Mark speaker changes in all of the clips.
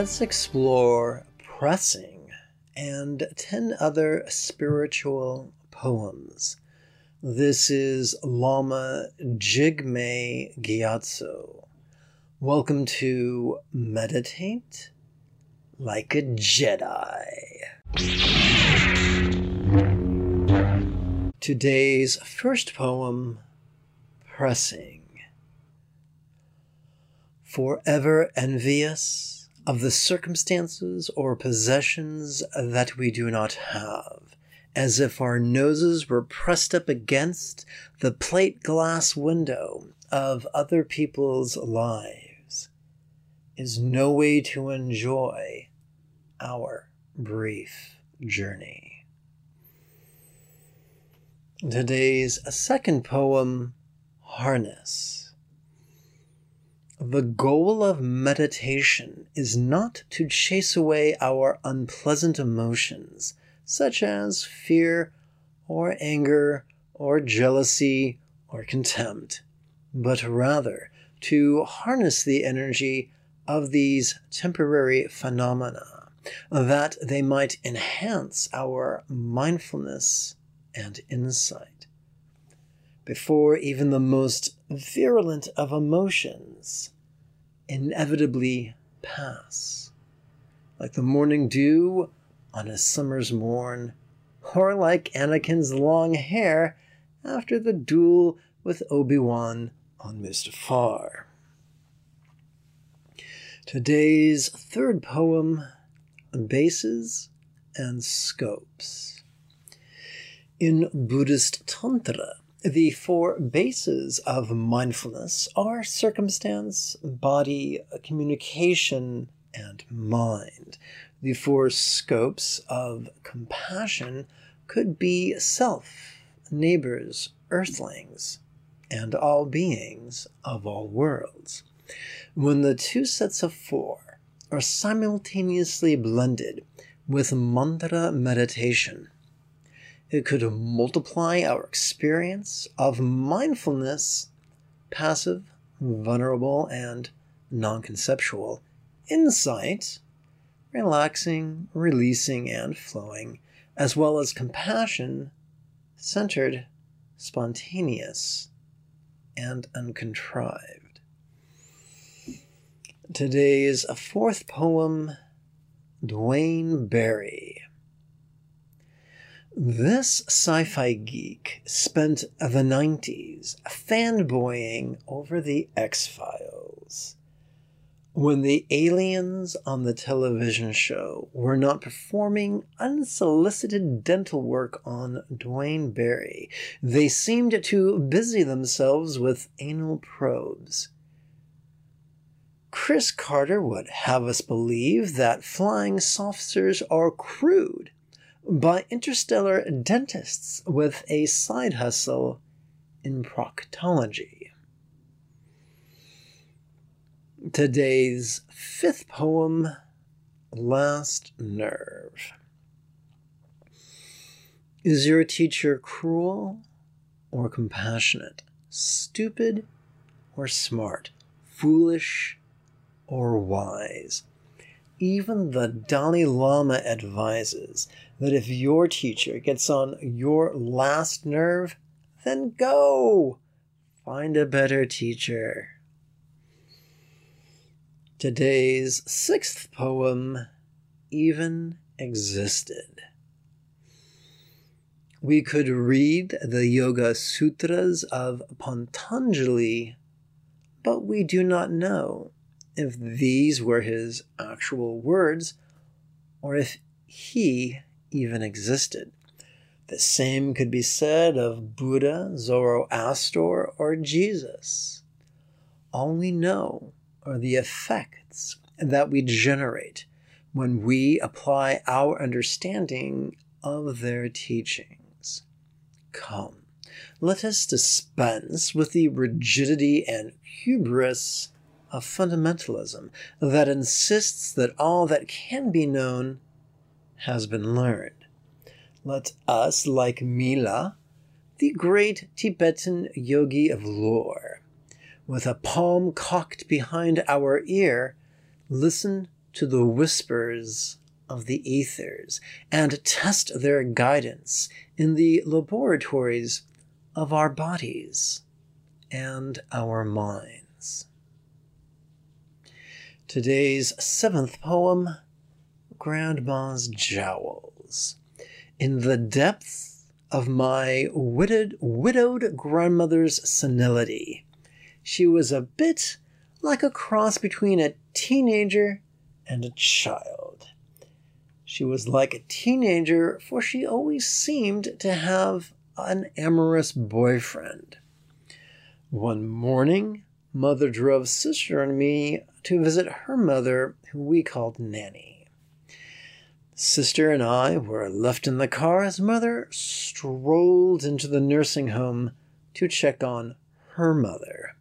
Speaker 1: let's explore Pressing and 10 other spiritual poems. This is Lama Jigme Gyatso. Welcome to Meditate Like a Jedi. Today's first poem, Pressing. Forever envious of the circumstances or possessions that we do not have, as if our noses were pressed up against the plate glass window of other people's lives, is no way to enjoy our brief journey. Today's second poem, Harness. The goal of meditation is not to chase away our unpleasant emotions, such as fear or anger or jealousy or contempt, but rather to harness the energy of these temporary phenomena that they might enhance our mindfulness and insight. Before even the most virulent of emotions inevitably pass, like the morning dew on a summer's morn, or like Anakin's long hair after the duel with Obi-Wan on Mustafar. Today's third poem, Bases and Scopes. In Buddhist Tantra, the four bases of mindfulness are circumstance, body, communication, and mind. The four scopes of compassion could be self, neighbors, earthlings, and all beings of all worlds. When the two sets of four are simultaneously blended with mantra meditation, it could multiply our experience of mindfulness, passive, vulnerable, and non conceptual, insight, relaxing, releasing, and flowing, as well as compassion, centered, spontaneous, and uncontrived. Today's fourth poem, Duane Barry. This sci fi geek spent the 90s fanboying over the X Files. When the aliens on the television show were not performing unsolicited dental work on Duane Barry, they seemed to busy themselves with anal probes. Chris Carter would have us believe that flying saucers are crewed by interstellar dentists with a side hustle in proctology. Today's fifth poem, Last Nerve. Is your teacher cruel or compassionate, stupid or smart, foolish or wise? Even the Dalai Lama advises that if your teacher gets on your last nerve, then go find a better teacher. Today's sixth poem even existed. We could read the Yoga Sutras of Patanjali, but we do not know if these were his actual words or if he even existed. The same could be said of Buddha, Zoroaster, or Jesus. All we know are the effects that we generate when we apply our understanding of their teachings. Come, let us dispense with the rigidity and hubris of fundamentalism that insists that all that can be known has been learned. Let us, like Mila, the great Tibetan yogi of lore, with a palm cocked behind our ear, listen to the whispers of the ethers and test their guidance in the laboratories of our bodies and our minds. Today's seventh poem, Grandma's Jowls. In the depth of my widowed, widowed grandmother's senility, she was a bit like a cross between a teenager and a child. She was like a teenager, for she always seemed to have an amorous boyfriend. One morning, mother drove sister and me to visit her mother, who we called Nanny. Sister and I were left in the car as mother strolled into the nursing home to check on her mother.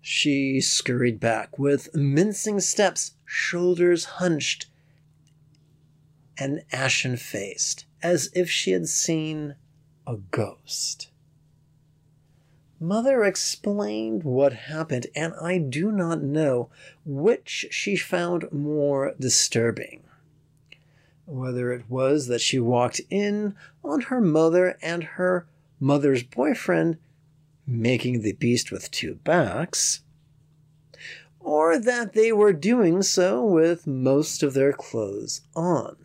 Speaker 1: She scurried back with mincing steps, shoulders hunched, and ashen faced, as if she had seen a ghost. Mother explained what happened, and I do not know which she found more disturbing. Whether it was that she walked in on her mother and her mother's boyfriend making the beast with two backs, or that they were doing so with most of their clothes on.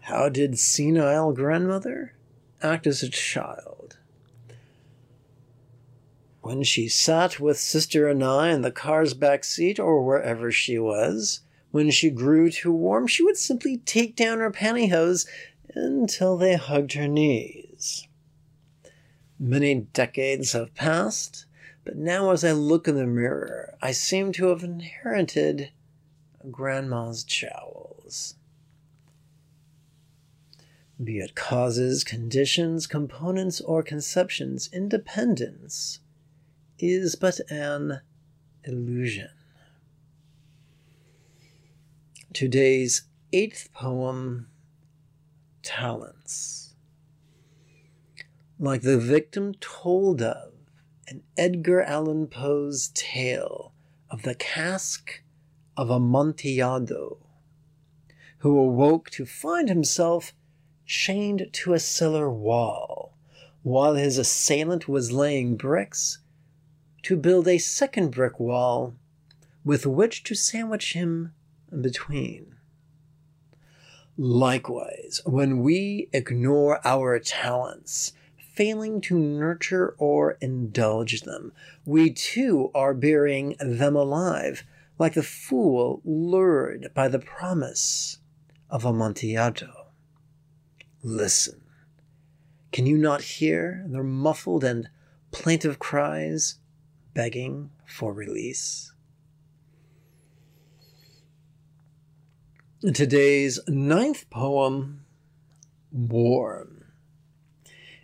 Speaker 1: How did senile grandmother act as a child? When she sat with sister and I in the car's back seat or wherever she was, when she grew too warm, she would simply take down her pantyhose until they hugged her knees. Many decades have passed, but now as I look in the mirror, I seem to have inherited grandma's jowls be it causes, conditions, components, or conceptions, independence is but an illusion. Today's eighth poem, Talents. Like the victim told of in Edgar Allan Poe's tale of the cask of Amontillado, who awoke to find himself chained to a cellar wall, while his assailant was laying bricks to build a second brick wall with which to sandwich him between. Likewise, when we ignore our talents, failing to nurture or indulge them, we too are burying them alive, like the fool lured by the promise of Amontillado. Listen. Can you not hear their muffled and plaintive cries begging for release? Today's ninth poem, Warm.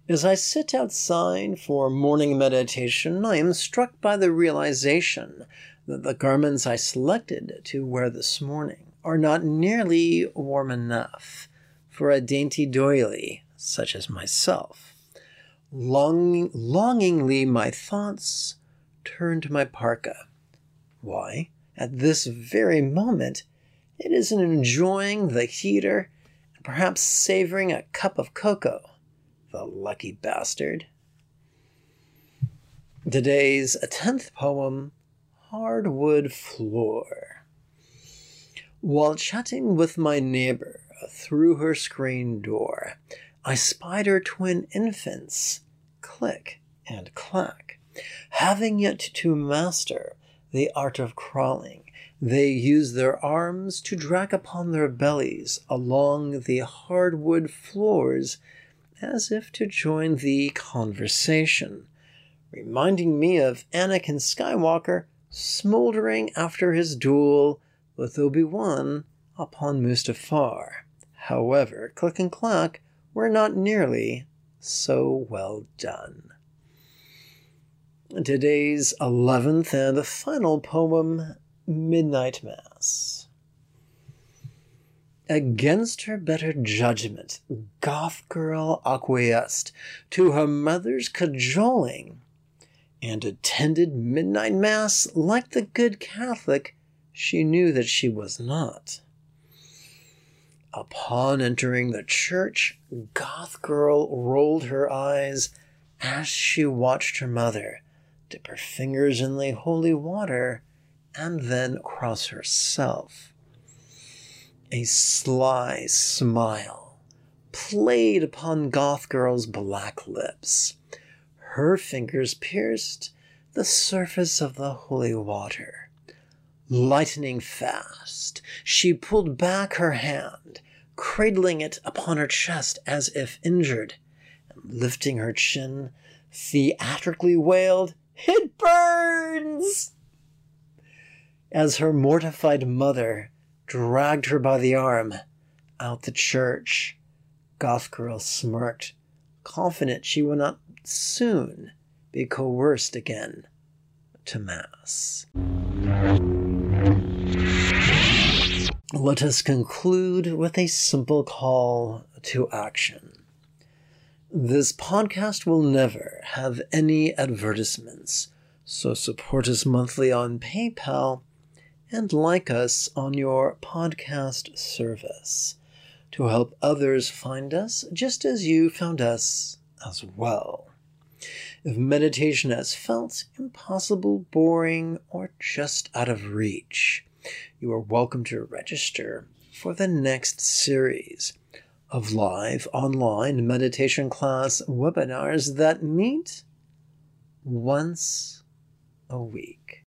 Speaker 1: As I sit outside for morning meditation, I am struck by the realization that the garments I selected to wear this morning are not nearly warm enough for a dainty doily such as myself. Long, longingly, my thoughts turn to my parka. Why, at this very moment, it is enjoying the heater and perhaps savoring a cup of cocoa. The lucky bastard. Today's tenth poem, Hardwood Floor. While chatting with my neighbor, through her screen door, I spied her twin infants click and clack. Having yet to master the art of crawling, they use their arms to drag upon their bellies along the hardwood floors as if to join the conversation, reminding me of Anakin Skywalker smoldering after his duel with Obi-Wan upon Mustafar. However, Click and Clack were not nearly so well done. Today's eleventh and final poem, Midnight Mass. Against her better judgment, Goth Girl acquiesced to her mother's cajoling and attended midnight mass like the good Catholic she knew that she was not. Upon entering the church, Goth Girl rolled her eyes as she watched her mother dip her fingers in the holy water and then cross herself. A sly smile played upon Goth Girl's black lips. Her fingers pierced the surface of the holy water. Lightening fast, she pulled back her hand, cradling it upon her chest as if injured, and lifting her chin, theatrically wailed, It burns! As her mortified mother dragged her by the arm out the church, Goth Girl smirked, confident she would not soon be coerced again to Mass. Let us conclude with a simple call to action. This podcast will never have any advertisements, so support us monthly on PayPal and like us on your podcast service to help others find us just as you found us as well. If meditation has felt impossible, boring, or just out of reach, you are welcome to register for the next series of live online meditation class webinars that meet once a week.